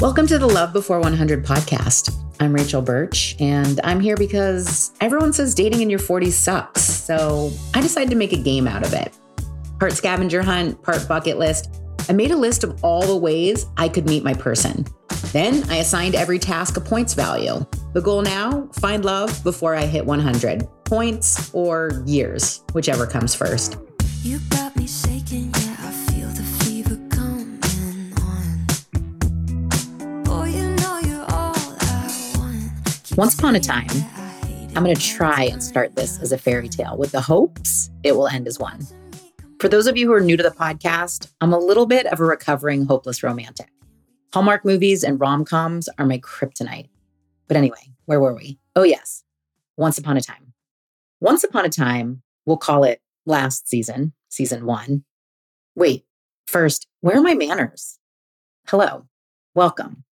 Welcome to the Love Before 100 podcast. I'm Rachel Birch, and I'm here because everyone says dating in your 40s sucks. So I decided to make a game out of it. Part scavenger hunt, part bucket list. I made a list of all the ways I could meet my person. Then I assigned every task a points value. The goal now find love before I hit 100 points or years, whichever comes first. You Once upon a time, I'm going to try and start this as a fairy tale with the hopes it will end as one. For those of you who are new to the podcast, I'm a little bit of a recovering hopeless romantic. Hallmark movies and rom coms are my kryptonite. But anyway, where were we? Oh, yes. Once upon a time. Once upon a time, we'll call it last season, season one. Wait, first, where are my manners? Hello, welcome.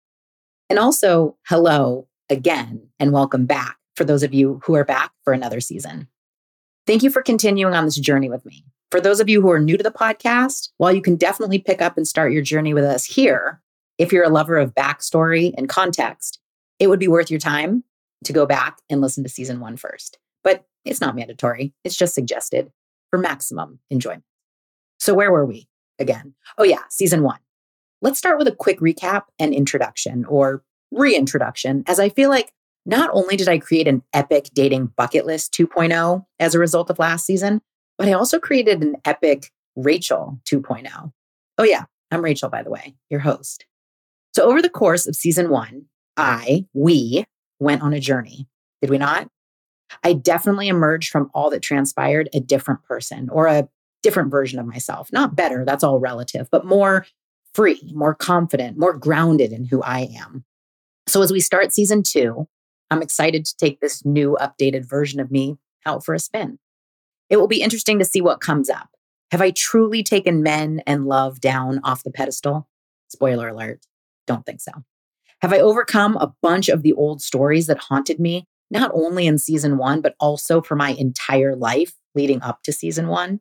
And also, hello again, and welcome back for those of you who are back for another season. Thank you for continuing on this journey with me. For those of you who are new to the podcast, while you can definitely pick up and start your journey with us here, if you're a lover of backstory and context, it would be worth your time to go back and listen to season one first. But it's not mandatory, it's just suggested for maximum enjoyment. So, where were we again? Oh, yeah, season one. Let's start with a quick recap and introduction or reintroduction, as I feel like not only did I create an epic dating bucket list 2.0 as a result of last season, but I also created an epic Rachel 2.0. Oh, yeah, I'm Rachel, by the way, your host. So, over the course of season one, I, we went on a journey. Did we not? I definitely emerged from all that transpired a different person or a different version of myself. Not better, that's all relative, but more free, more confident, more grounded in who I am. So as we start season two, I'm excited to take this new updated version of me out for a spin. It will be interesting to see what comes up. Have I truly taken men and love down off the pedestal? Spoiler alert, don't think so. Have I overcome a bunch of the old stories that haunted me not only in season one, but also for my entire life leading up to season one?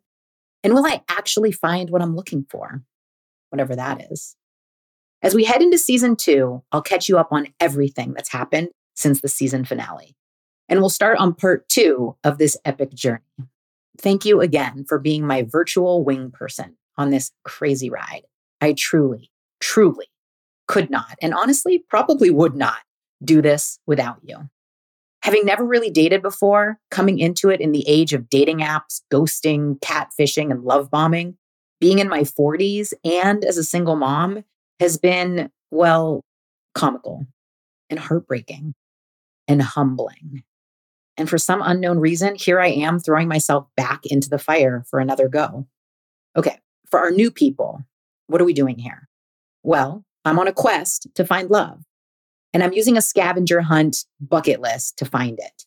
And will I actually find what I'm looking for? Whatever that is. As we head into season two, I'll catch you up on everything that's happened since the season finale. And we'll start on part two of this epic journey. Thank you again for being my virtual wing person on this crazy ride. I truly, truly could not, and honestly, probably would not do this without you. Having never really dated before, coming into it in the age of dating apps, ghosting, catfishing, and love bombing, being in my 40s and as a single mom has been, well, comical and heartbreaking and humbling. And for some unknown reason, here I am throwing myself back into the fire for another go. Okay, for our new people, what are we doing here? Well, I'm on a quest to find love and I'm using a scavenger hunt bucket list to find it.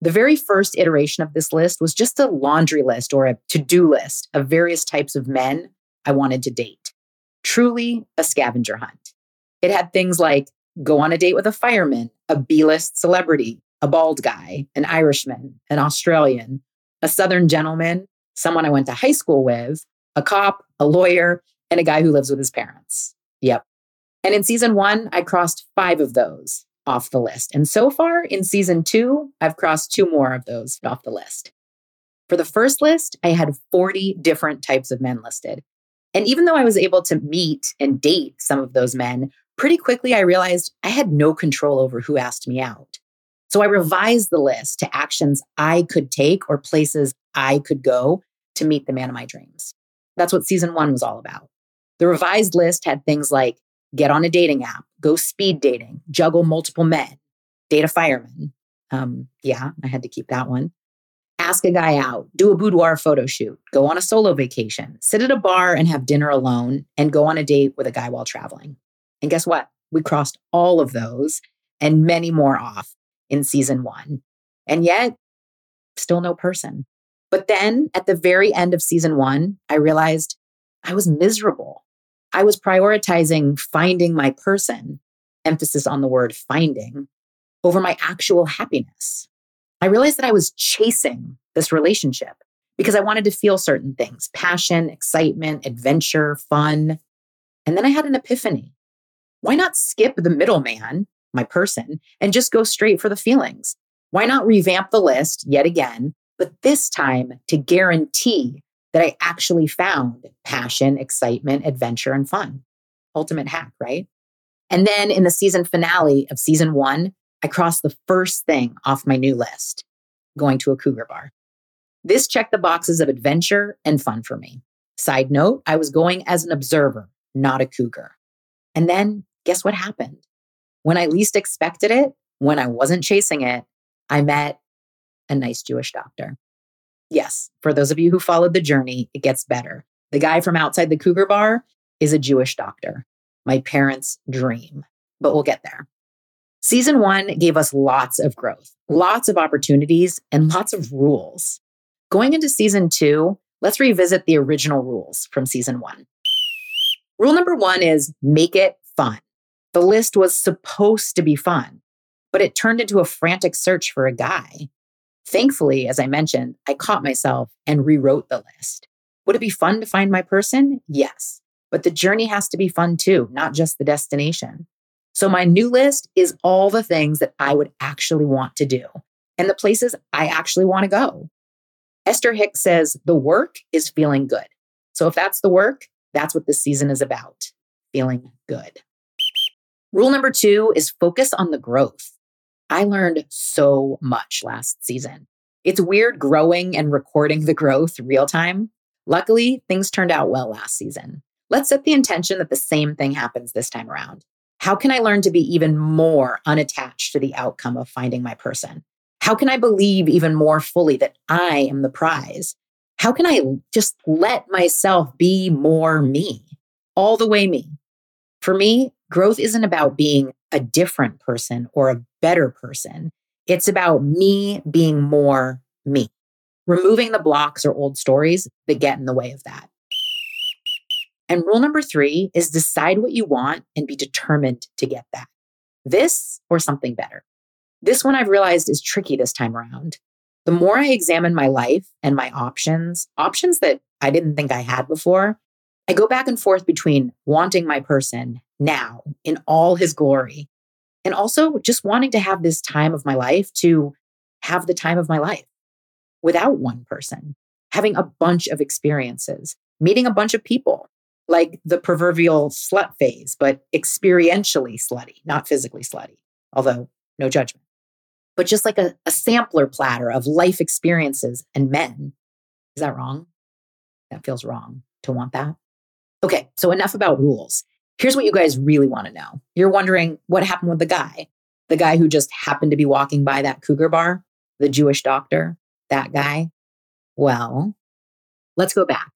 The very first iteration of this list was just a laundry list or a to do list of various types of men I wanted to date. Truly a scavenger hunt. It had things like go on a date with a fireman, a B list celebrity, a bald guy, an Irishman, an Australian, a Southern gentleman, someone I went to high school with, a cop, a lawyer, and a guy who lives with his parents. Yep, and in season one, I crossed five of those off the list. And so far in season two, I've crossed two more of those off the list. For the first list, I had 40 different types of men listed. And even though I was able to meet and date some of those men, pretty quickly I realized I had no control over who asked me out. So I revised the list to actions I could take or places I could go to meet the man of my dreams. That's what season one was all about. The revised list had things like get on a dating app, go speed dating, juggle multiple men, date a fireman. Um, yeah, I had to keep that one. Ask a guy out, do a boudoir photo shoot, go on a solo vacation, sit at a bar and have dinner alone, and go on a date with a guy while traveling. And guess what? We crossed all of those and many more off in season one. And yet, still no person. But then at the very end of season one, I realized I was miserable. I was prioritizing finding my person, emphasis on the word finding, over my actual happiness. I realized that I was chasing this relationship because I wanted to feel certain things passion, excitement, adventure, fun. And then I had an epiphany. Why not skip the middleman, my person, and just go straight for the feelings? Why not revamp the list yet again, but this time to guarantee that I actually found passion, excitement, adventure, and fun? Ultimate hack, right? And then in the season finale of season one, I crossed the first thing off my new list going to a cougar bar. This checked the boxes of adventure and fun for me. Side note, I was going as an observer, not a cougar. And then guess what happened? When I least expected it, when I wasn't chasing it, I met a nice Jewish doctor. Yes, for those of you who followed the journey, it gets better. The guy from outside the cougar bar is a Jewish doctor, my parents' dream, but we'll get there. Season one gave us lots of growth, lots of opportunities, and lots of rules. Going into season two, let's revisit the original rules from season one. Rule number one is make it fun. The list was supposed to be fun, but it turned into a frantic search for a guy. Thankfully, as I mentioned, I caught myself and rewrote the list. Would it be fun to find my person? Yes. But the journey has to be fun too, not just the destination. So my new list is all the things that I would actually want to do and the places I actually want to go. Esther Hicks says the work is feeling good. So if that's the work, that's what this season is about feeling good. Rule number two is focus on the growth. I learned so much last season. It's weird growing and recording the growth real time. Luckily, things turned out well last season. Let's set the intention that the same thing happens this time around. How can I learn to be even more unattached to the outcome of finding my person? How can I believe even more fully that I am the prize? How can I just let myself be more me, all the way me? For me, growth isn't about being a different person or a better person. It's about me being more me, removing the blocks or old stories that get in the way of that. And rule number three is decide what you want and be determined to get that. This or something better. This one I've realized is tricky this time around. The more I examine my life and my options, options that I didn't think I had before, I go back and forth between wanting my person now in all his glory and also just wanting to have this time of my life to have the time of my life without one person, having a bunch of experiences, meeting a bunch of people, like the proverbial slut phase, but experientially slutty, not physically slutty, although no judgment, but just like a, a sampler platter of life experiences and men. Is that wrong? That feels wrong to want that. Okay, so enough about rules. Here's what you guys really want to know. You're wondering what happened with the guy, the guy who just happened to be walking by that cougar bar, the Jewish doctor, that guy. Well, let's go back.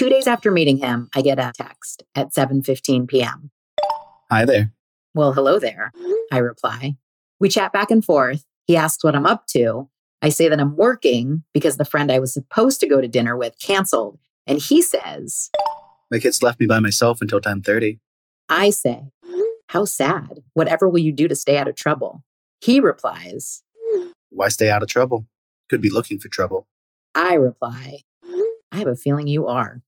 Two days after meeting him, I get a text at 7:15 p.m. Hi there. Well, hello there, I reply. We chat back and forth. He asks what I'm up to. I say that I'm working because the friend I was supposed to go to dinner with canceled. And he says, My kids left me by myself until 10:30. I say, How sad. Whatever will you do to stay out of trouble? He replies, Why stay out of trouble? Could be looking for trouble. I reply, I have a feeling you are.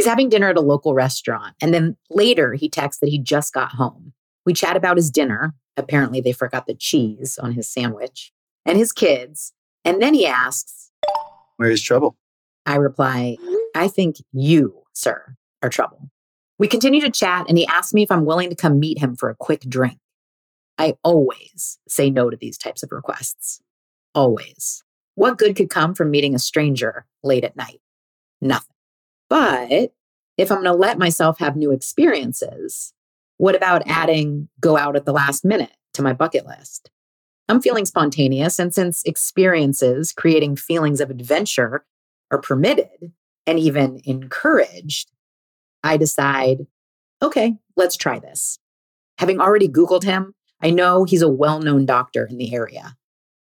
He's having dinner at a local restaurant. And then later he texts that he just got home. We chat about his dinner. Apparently, they forgot the cheese on his sandwich and his kids. And then he asks, Where's trouble? I reply, I think you, sir, are trouble. We continue to chat, and he asks me if I'm willing to come meet him for a quick drink. I always say no to these types of requests. Always. What good could come from meeting a stranger late at night? Nothing. But if I'm going to let myself have new experiences, what about adding go out at the last minute to my bucket list? I'm feeling spontaneous. And since experiences creating feelings of adventure are permitted and even encouraged, I decide, okay, let's try this. Having already Googled him, I know he's a well known doctor in the area.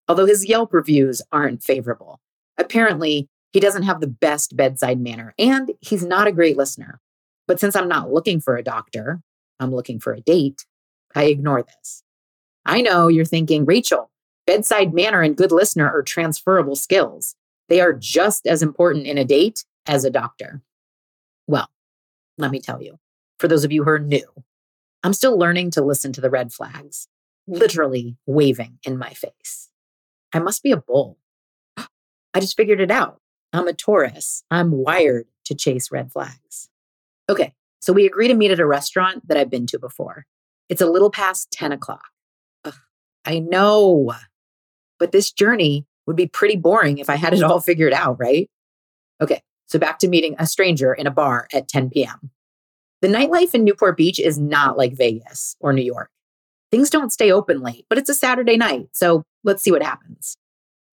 Although his Yelp reviews aren't favorable. Apparently, he doesn't have the best bedside manner, and he's not a great listener. But since I'm not looking for a doctor, I'm looking for a date, I ignore this. I know you're thinking, Rachel, bedside manner and good listener are transferable skills. They are just as important in a date as a doctor. Well, let me tell you, for those of you who are new. I'm still learning to listen to the red flags, literally waving in my face. I must be a bull. I just figured it out. I'm a Taurus. I'm wired to chase red flags. Okay, so we agree to meet at a restaurant that I've been to before. It's a little past 10 o'clock. Ugh, I know, but this journey would be pretty boring if I had it all figured out, right? Okay, so back to meeting a stranger in a bar at 10 p.m. The nightlife in Newport Beach is not like Vegas or New York. Things don't stay open late, but it's a Saturday night, so let's see what happens.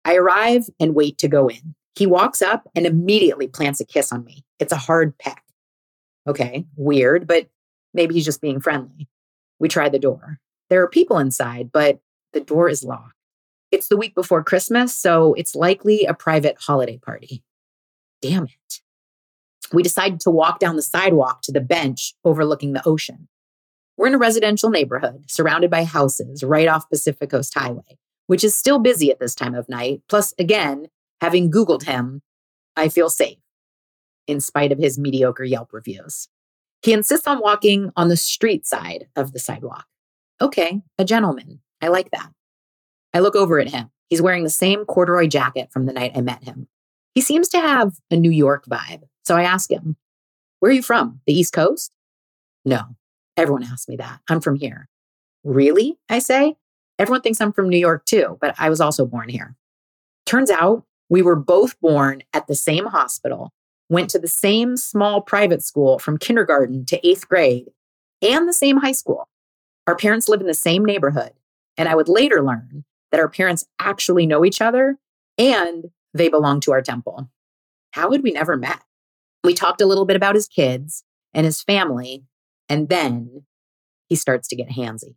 I arrive and wait to go in. He walks up and immediately plants a kiss on me. It's a hard peck. Okay, weird, but maybe he's just being friendly. We try the door. There are people inside, but the door is locked. It's the week before Christmas, so it's likely a private holiday party. Damn it. We decide to walk down the sidewalk to the bench overlooking the ocean. We're in a residential neighborhood surrounded by houses right off Pacific Coast Highway, which is still busy at this time of night. Plus, again, having Googled him, I feel safe in spite of his mediocre Yelp reviews. He insists on walking on the street side of the sidewalk. Okay, a gentleman. I like that. I look over at him. He's wearing the same corduroy jacket from the night I met him. He seems to have a New York vibe. So I ask him, Where are you from? The East Coast? No, everyone asks me that. I'm from here. Really? I say. Everyone thinks I'm from New York too, but I was also born here. Turns out we were both born at the same hospital, went to the same small private school from kindergarten to eighth grade, and the same high school. Our parents live in the same neighborhood. And I would later learn that our parents actually know each other and they belong to our temple. How had we never met? We talked a little bit about his kids and his family, and then he starts to get handsy.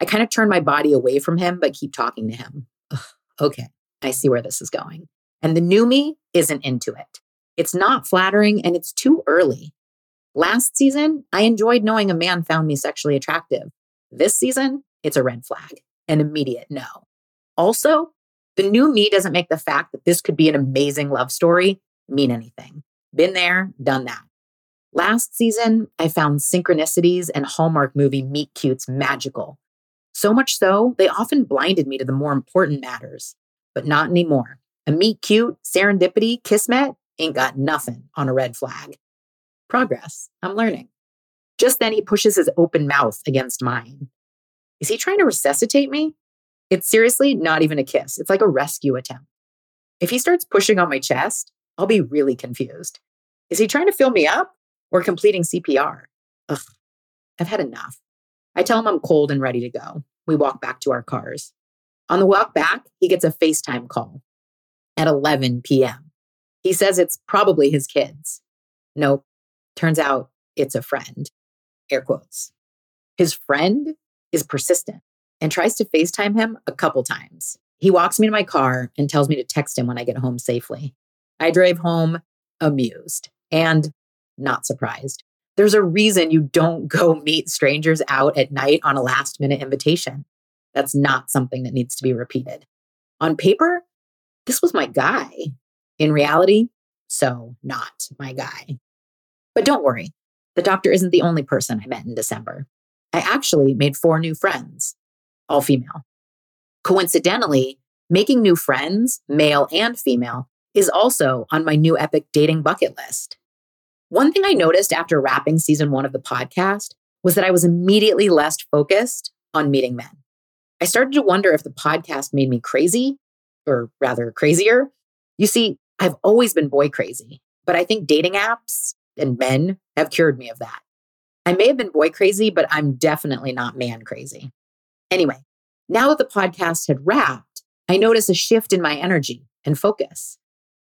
I kind of turn my body away from him, but keep talking to him. Ugh, okay, I see where this is going. And the new me isn't into it. It's not flattering and it's too early. Last season, I enjoyed knowing a man found me sexually attractive. This season, it's a red flag, an immediate no. Also, the new me doesn't make the fact that this could be an amazing love story mean anything. Been there, done that. Last season, I found synchronicities and Hallmark movie meet cutes magical. So much so, they often blinded me to the more important matters, but not anymore. A meet cute, serendipity, kismet ain't got nothing on a red flag. Progress. I'm learning. Just then, he pushes his open mouth against mine. Is he trying to resuscitate me? It's seriously not even a kiss. It's like a rescue attempt. If he starts pushing on my chest, I'll be really confused. Is he trying to fill me up or completing CPR? Ugh, I've had enough. I tell him I'm cold and ready to go. We walk back to our cars. On the walk back, he gets a FaceTime call at 11 p.m. He says it's probably his kids. Nope. Turns out it's a friend. Air quotes. His friend is persistent and tries to FaceTime him a couple times. He walks me to my car and tells me to text him when I get home safely. I drive home amused and not surprised. There's a reason you don't go meet strangers out at night on a last minute invitation. That's not something that needs to be repeated. On paper, this was my guy. In reality, so not my guy. But don't worry, the doctor isn't the only person I met in December. I actually made four new friends all female. Coincidentally, making new friends, male and female, is also on my new epic dating bucket list. One thing I noticed after wrapping season one of the podcast was that I was immediately less focused on meeting men. I started to wonder if the podcast made me crazy, or rather crazier. You see, I've always been boy crazy, but I think dating apps and men have cured me of that. I may have been boy crazy, but I'm definitely not man crazy. Anyway, now that the podcast had wrapped, I notice a shift in my energy and focus.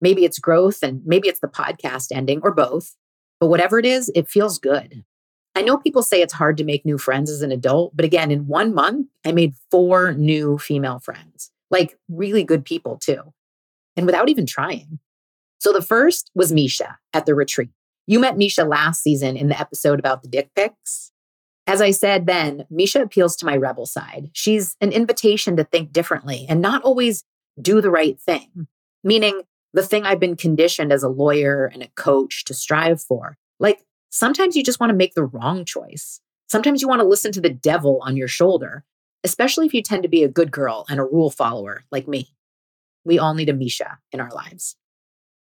Maybe it's growth and maybe it's the podcast ending or both. But whatever it is, it feels good. I know people say it's hard to make new friends as an adult, but again, in one month, I made four new female friends, like really good people too, and without even trying. So the first was Misha at the retreat. You met Misha last season in the episode about the dick pics. As I said then, Misha appeals to my rebel side. She's an invitation to think differently and not always do the right thing, meaning the thing I've been conditioned as a lawyer and a coach to strive for, like Sometimes you just want to make the wrong choice. Sometimes you want to listen to the devil on your shoulder, especially if you tend to be a good girl and a rule follower like me. We all need a Misha in our lives.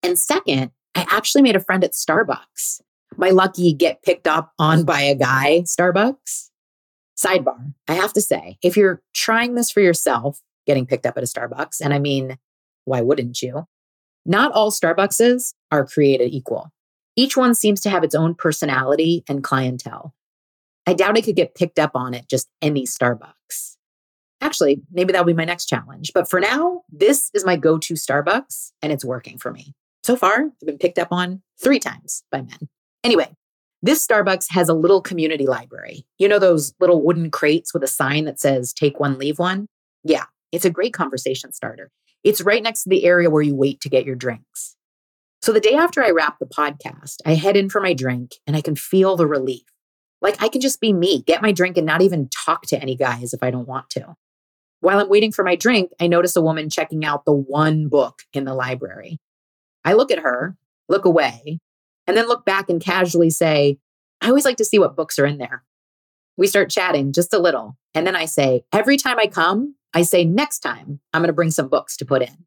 And second, I actually made a friend at Starbucks. My lucky get picked up on by a guy, Starbucks. Sidebar, I have to say, if you're trying this for yourself, getting picked up at a Starbucks, and I mean, why wouldn't you? Not all Starbuckses are created equal. Each one seems to have its own personality and clientele. I doubt I could get picked up on at just any Starbucks. Actually, maybe that'll be my next challenge. But for now, this is my go to Starbucks and it's working for me. So far, I've been picked up on three times by men. Anyway, this Starbucks has a little community library. You know those little wooden crates with a sign that says take one, leave one? Yeah, it's a great conversation starter. It's right next to the area where you wait to get your drinks. So the day after I wrap the podcast, I head in for my drink and I can feel the relief. Like I can just be me, get my drink and not even talk to any guys if I don't want to. While I'm waiting for my drink, I notice a woman checking out the one book in the library. I look at her, look away, and then look back and casually say, I always like to see what books are in there. We start chatting just a little. And then I say, Every time I come, I say, Next time, I'm going to bring some books to put in.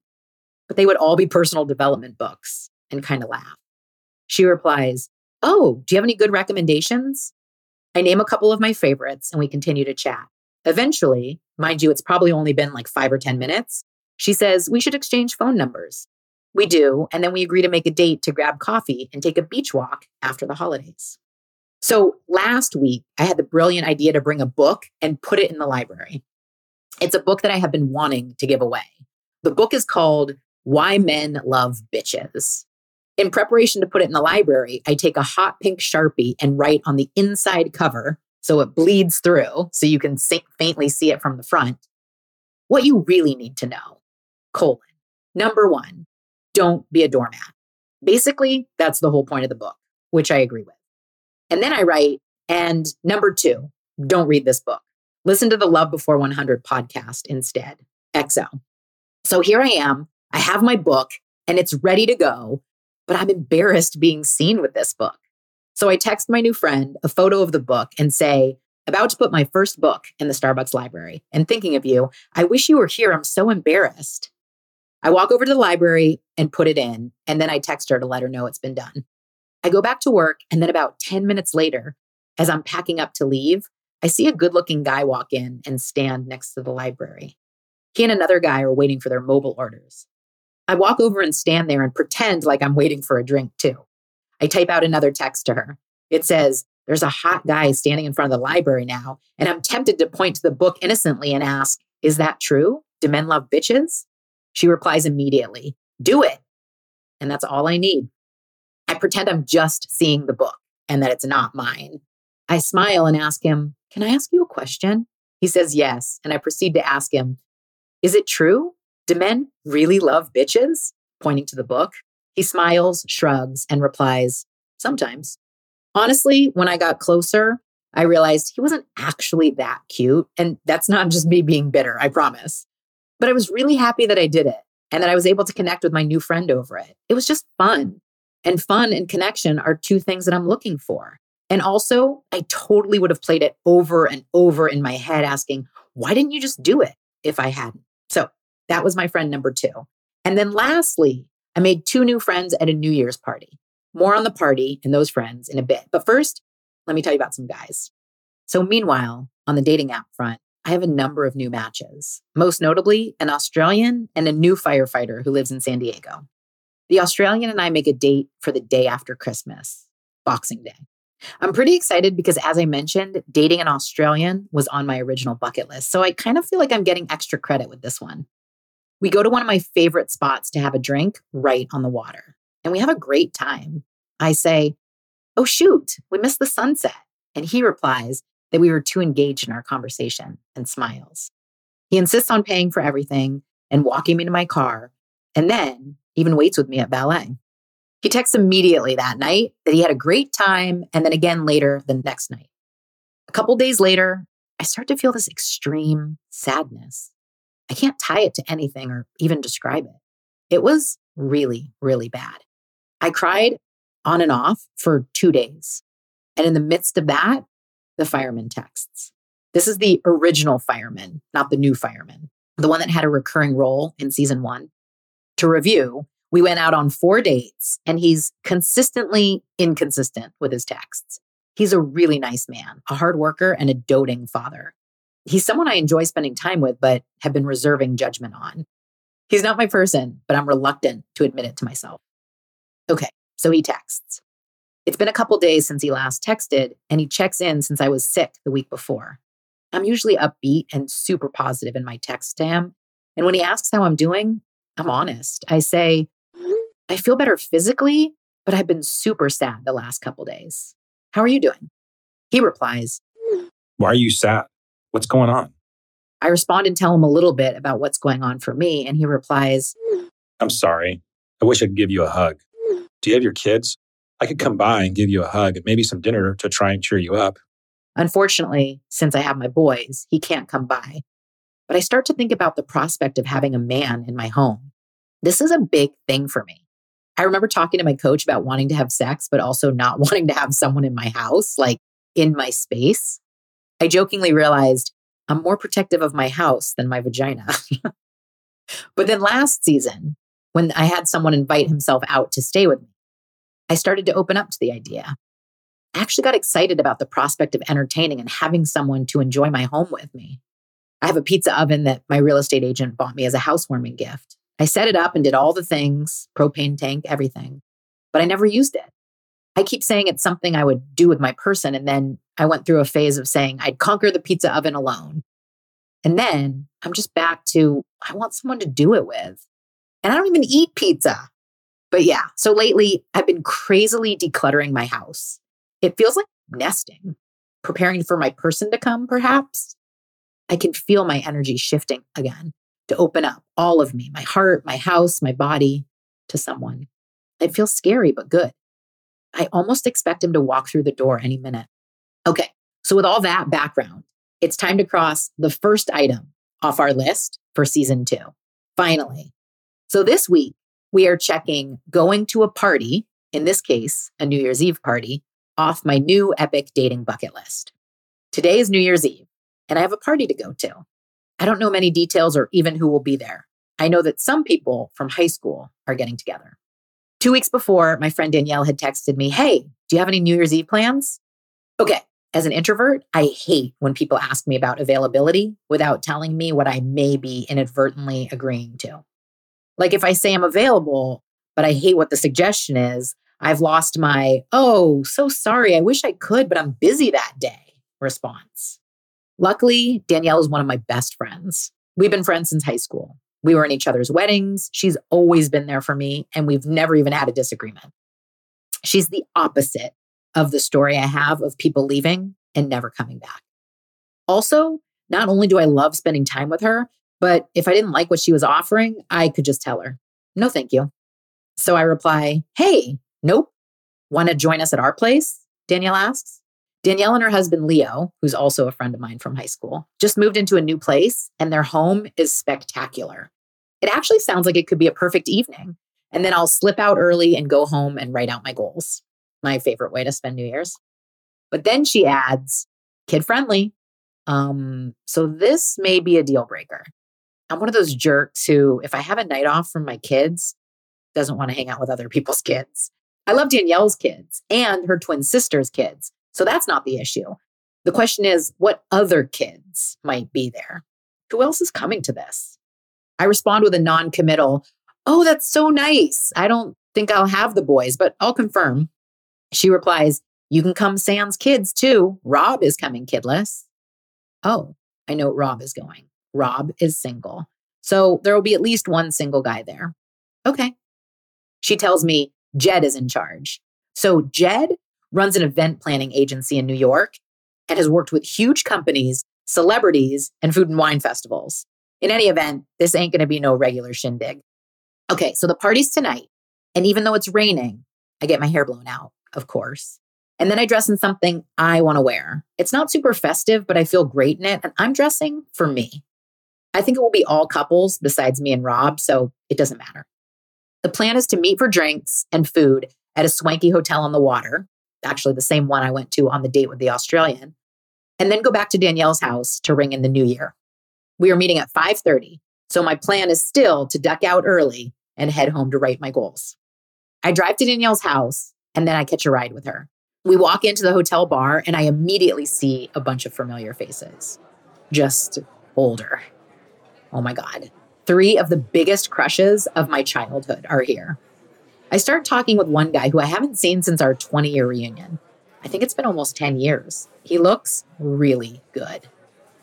But they would all be personal development books and kind of laugh. She replies, Oh, do you have any good recommendations? I name a couple of my favorites and we continue to chat. Eventually, mind you, it's probably only been like five or 10 minutes. She says, We should exchange phone numbers. We do. And then we agree to make a date to grab coffee and take a beach walk after the holidays. So last week, I had the brilliant idea to bring a book and put it in the library. It's a book that I have been wanting to give away. The book is called Why Men Love Bitches. In preparation to put it in the library, I take a hot pink Sharpie and write on the inside cover so it bleeds through so you can faintly see it from the front. What you really need to know. Colon. Number one, don't be a doormat. Basically, that's the whole point of the book, which I agree with. And then I write, and number two, don't read this book. Listen to the Love Before 100 podcast instead. XO. So here I am. I have my book and it's ready to go, but I'm embarrassed being seen with this book. So I text my new friend a photo of the book and say, about to put my first book in the Starbucks library and thinking of you. I wish you were here. I'm so embarrassed. I walk over to the library and put it in, and then I text her to let her know it's been done. I go back to work, and then about 10 minutes later, as I'm packing up to leave, I see a good looking guy walk in and stand next to the library. He and another guy are waiting for their mobile orders. I walk over and stand there and pretend like I'm waiting for a drink too. I type out another text to her. It says, There's a hot guy standing in front of the library now, and I'm tempted to point to the book innocently and ask, Is that true? Do men love bitches? She replies immediately, Do it. And that's all I need. I pretend I'm just seeing the book and that it's not mine. I smile and ask him, Can I ask you a question? He says yes. And I proceed to ask him, Is it true? Do men really love bitches? Pointing to the book. He smiles, shrugs, and replies, Sometimes. Honestly, when I got closer, I realized he wasn't actually that cute. And that's not just me being bitter, I promise. But I was really happy that I did it and that I was able to connect with my new friend over it. It was just fun. And fun and connection are two things that I'm looking for. And also, I totally would have played it over and over in my head, asking, why didn't you just do it if I hadn't? That was my friend number two. And then lastly, I made two new friends at a New Year's party. More on the party and those friends in a bit. But first, let me tell you about some guys. So, meanwhile, on the dating app front, I have a number of new matches, most notably an Australian and a new firefighter who lives in San Diego. The Australian and I make a date for the day after Christmas, Boxing Day. I'm pretty excited because, as I mentioned, dating an Australian was on my original bucket list. So I kind of feel like I'm getting extra credit with this one. We go to one of my favorite spots to have a drink right on the water, and we have a great time. I say, Oh, shoot, we missed the sunset. And he replies that we were too engaged in our conversation and smiles. He insists on paying for everything and walking me to my car, and then even waits with me at ballet. He texts immediately that night that he had a great time, and then again later the next night. A couple days later, I start to feel this extreme sadness. I can't tie it to anything or even describe it. It was really, really bad. I cried on and off for two days. And in the midst of that, the fireman texts. This is the original fireman, not the new fireman, the one that had a recurring role in season one. To review, we went out on four dates and he's consistently inconsistent with his texts. He's a really nice man, a hard worker, and a doting father. He's someone I enjoy spending time with, but have been reserving judgment on. He's not my person, but I'm reluctant to admit it to myself. Okay, so he texts. It's been a couple days since he last texted, and he checks in since I was sick the week before. I'm usually upbeat and super positive in my text to him. And when he asks how I'm doing, I'm honest. I say, I feel better physically, but I've been super sad the last couple days. How are you doing? He replies, Why are you sad? What's going on? I respond and tell him a little bit about what's going on for me. And he replies, I'm sorry. I wish I could give you a hug. Do you have your kids? I could come by and give you a hug and maybe some dinner to try and cheer you up. Unfortunately, since I have my boys, he can't come by. But I start to think about the prospect of having a man in my home. This is a big thing for me. I remember talking to my coach about wanting to have sex, but also not wanting to have someone in my house, like in my space. I jokingly realized I'm more protective of my house than my vagina. but then last season, when I had someone invite himself out to stay with me, I started to open up to the idea. I actually got excited about the prospect of entertaining and having someone to enjoy my home with me. I have a pizza oven that my real estate agent bought me as a housewarming gift. I set it up and did all the things propane tank, everything, but I never used it. I keep saying it's something I would do with my person. And then I went through a phase of saying I'd conquer the pizza oven alone. And then I'm just back to I want someone to do it with. And I don't even eat pizza. But yeah, so lately I've been crazily decluttering my house. It feels like nesting, preparing for my person to come, perhaps. I can feel my energy shifting again to open up all of me, my heart, my house, my body to someone. It feels scary, but good. I almost expect him to walk through the door any minute. Okay, so with all that background, it's time to cross the first item off our list for season two. Finally. So this week, we are checking going to a party, in this case, a New Year's Eve party, off my new epic dating bucket list. Today is New Year's Eve, and I have a party to go to. I don't know many details or even who will be there. I know that some people from high school are getting together. Two weeks before, my friend Danielle had texted me, Hey, do you have any New Year's Eve plans? Okay. As an introvert, I hate when people ask me about availability without telling me what I may be inadvertently agreeing to. Like if I say I'm available, but I hate what the suggestion is, I've lost my, oh, so sorry. I wish I could, but I'm busy that day response. Luckily, Danielle is one of my best friends. We've been friends since high school. We were in each other's weddings. She's always been there for me, and we've never even had a disagreement. She's the opposite of the story I have of people leaving and never coming back. Also, not only do I love spending time with her, but if I didn't like what she was offering, I could just tell her, no, thank you. So I reply, hey, nope. Want to join us at our place? Danielle asks. Danielle and her husband, Leo, who's also a friend of mine from high school, just moved into a new place and their home is spectacular. It actually sounds like it could be a perfect evening. And then I'll slip out early and go home and write out my goals. My favorite way to spend New Year's. But then she adds, kid friendly. Um, so this may be a deal breaker. I'm one of those jerks who, if I have a night off from my kids, doesn't want to hang out with other people's kids. I love Danielle's kids and her twin sister's kids. So that's not the issue. The question is, what other kids might be there? Who else is coming to this? I respond with a non committal, Oh, that's so nice. I don't think I'll have the boys, but I'll confirm. She replies, You can come sans kids too. Rob is coming kidless. Oh, I know Rob is going. Rob is single. So there will be at least one single guy there. Okay. She tells me Jed is in charge. So Jed runs an event planning agency in New York and has worked with huge companies, celebrities, and food and wine festivals. In any event, this ain't going to be no regular shindig. Okay, so the party's tonight. And even though it's raining, I get my hair blown out, of course. And then I dress in something I want to wear. It's not super festive, but I feel great in it. And I'm dressing for me. I think it will be all couples besides me and Rob, so it doesn't matter. The plan is to meet for drinks and food at a swanky hotel on the water actually the same one I went to on the date with the Australian, and then go back to Danielle's house to ring in the new year. We are meeting at 5:30, so my plan is still to duck out early and head home to write my goals. I drive to Danielle's house and then I catch a ride with her. We walk into the hotel bar and I immediately see a bunch of familiar faces, just older. Oh my God. Three of the biggest crushes of my childhood are here. I start talking with one guy who I haven't seen since our 20 year reunion. I think it's been almost 10 years. He looks really good.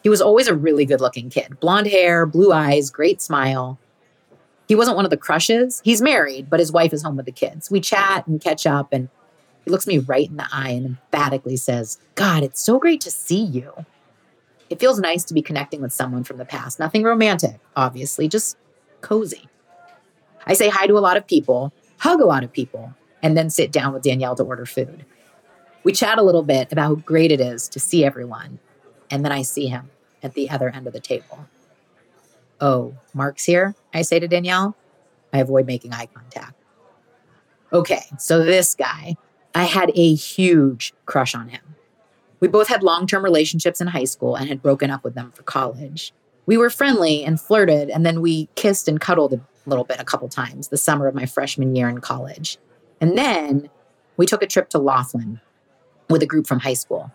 He was always a really good looking kid blonde hair, blue eyes, great smile. He wasn't one of the crushes. He's married, but his wife is home with the kids. We chat and catch up, and he looks me right in the eye and emphatically says, God, it's so great to see you. It feels nice to be connecting with someone from the past. Nothing romantic, obviously, just cozy. I say hi to a lot of people, hug a lot of people, and then sit down with Danielle to order food. We chat a little bit about how great it is to see everyone, and then I see him at the other end of the table. Oh, Mark's here, I say to Danielle. I avoid making eye contact. Okay, so this guy, I had a huge crush on him. We both had long term relationships in high school and had broken up with them for college. We were friendly and flirted, and then we kissed and cuddled a little bit a couple times the summer of my freshman year in college. And then we took a trip to Laughlin with a group from high school.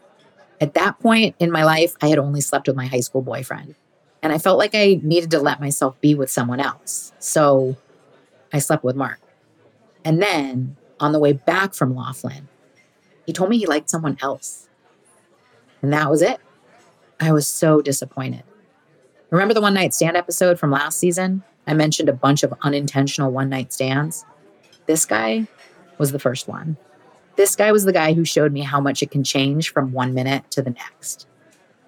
At that point in my life, I had only slept with my high school boyfriend. And I felt like I needed to let myself be with someone else. So I slept with Mark. And then on the way back from Laughlin, he told me he liked someone else. And that was it. I was so disappointed. Remember the one night stand episode from last season? I mentioned a bunch of unintentional one night stands. This guy was the first one. This guy was the guy who showed me how much it can change from one minute to the next.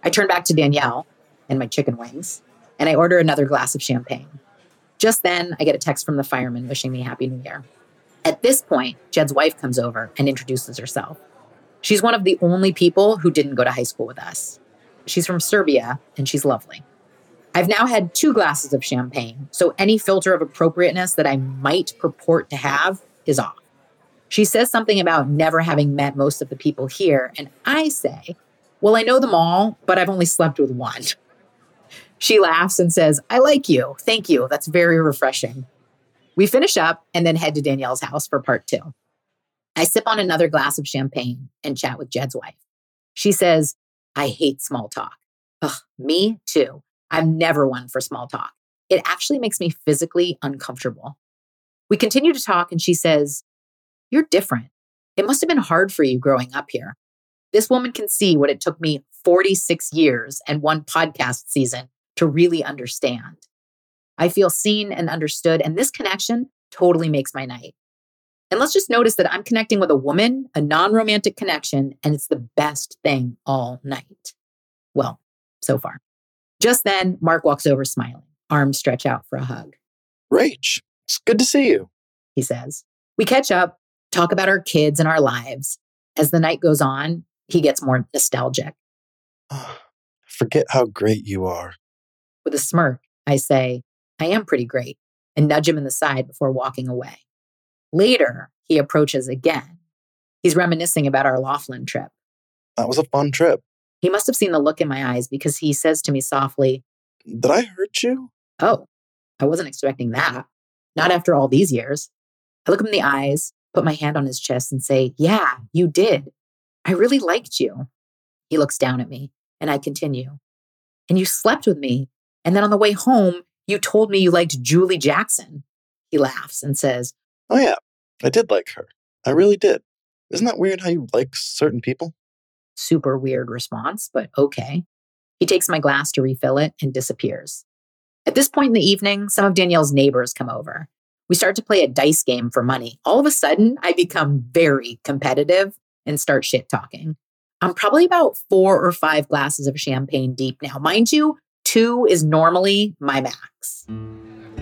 I turned back to Danielle and my chicken wings, and I order another glass of champagne. Just then, I get a text from the fireman wishing me Happy New Year. At this point, Jed's wife comes over and introduces herself. She's one of the only people who didn't go to high school with us. She's from Serbia and she's lovely. I've now had two glasses of champagne, so any filter of appropriateness that I might purport to have is off. She says something about never having met most of the people here, and I say, Well, I know them all, but I've only slept with one. She laughs and says, I like you. Thank you. That's very refreshing. We finish up and then head to Danielle's house for part two. I sip on another glass of champagne and chat with Jed's wife. She says, I hate small talk. Ugh, me too. I'm never one for small talk. It actually makes me physically uncomfortable. We continue to talk, and she says, You're different. It must have been hard for you growing up here. This woman can see what it took me 46 years and one podcast season to really understand. I feel seen and understood, and this connection totally makes my night. And let's just notice that I'm connecting with a woman, a non romantic connection, and it's the best thing all night. Well, so far. Just then, Mark walks over smiling, arms stretch out for a hug. Rach, it's good to see you, he says. We catch up, talk about our kids and our lives. As the night goes on, he gets more nostalgic. Ah, forget how great you are. With a smirk, I say, I am pretty great, and nudge him in the side before walking away. Later, he approaches again. He's reminiscing about our Laughlin trip. That was a fun trip. He must have seen the look in my eyes because he says to me softly, Did I hurt you? Oh, I wasn't expecting that. Not after all these years. I look him in the eyes, put my hand on his chest, and say, Yeah, you did. I really liked you. He looks down at me, and I continue. And you slept with me and then on the way home, you told me you liked Julie Jackson. He laughs and says, Oh, yeah, I did like her. I really did. Isn't that weird how you like certain people? Super weird response, but okay. He takes my glass to refill it and disappears. At this point in the evening, some of Danielle's neighbors come over. We start to play a dice game for money. All of a sudden, I become very competitive and start shit talking. I'm probably about four or five glasses of champagne deep now. Mind you, Two is normally my max.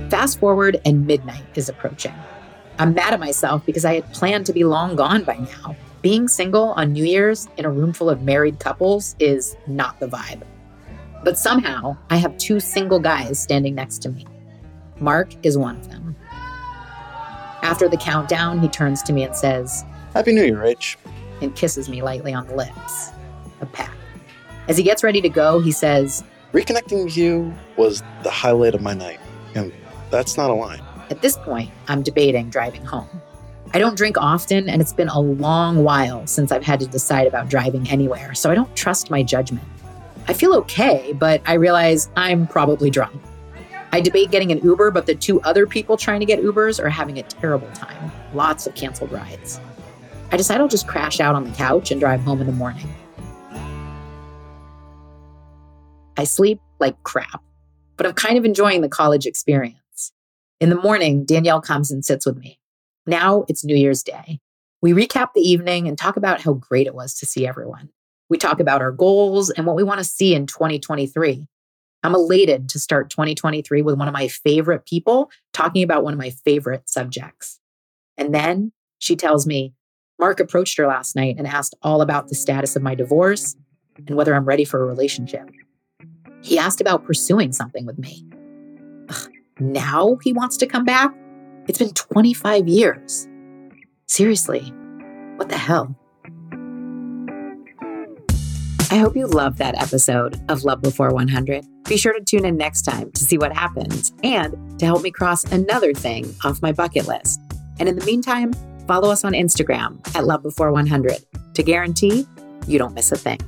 Fast forward, and midnight is approaching. I'm mad at myself because I had planned to be long gone by now. Being single on New Year's in a room full of married couples is not the vibe. But somehow, I have two single guys standing next to me. Mark is one of them. After the countdown, he turns to me and says, Happy New Year, Rach. and kisses me lightly on the lips. A pat. As he gets ready to go, he says, Reconnecting with you was the highlight of my night. And that's not a lie. At this point, I'm debating driving home. I don't drink often, and it's been a long while since I've had to decide about driving anywhere, so I don't trust my judgment. I feel okay, but I realize I'm probably drunk. I debate getting an Uber, but the two other people trying to get Ubers are having a terrible time. Lots of canceled rides. I decide I'll just crash out on the couch and drive home in the morning. I sleep like crap, but I'm kind of enjoying the college experience. In the morning, Danielle comes and sits with me. Now it's New Year's Day. We recap the evening and talk about how great it was to see everyone. We talk about our goals and what we want to see in 2023. I'm elated to start 2023 with one of my favorite people talking about one of my favorite subjects. And then she tells me, Mark approached her last night and asked all about the status of my divorce and whether I'm ready for a relationship. He asked about pursuing something with me. Ugh, now he wants to come back? It's been 25 years. Seriously, what the hell? I hope you loved that episode of Love Before 100. Be sure to tune in next time to see what happens and to help me cross another thing off my bucket list. And in the meantime, follow us on Instagram at Love Before 100 to guarantee you don't miss a thing.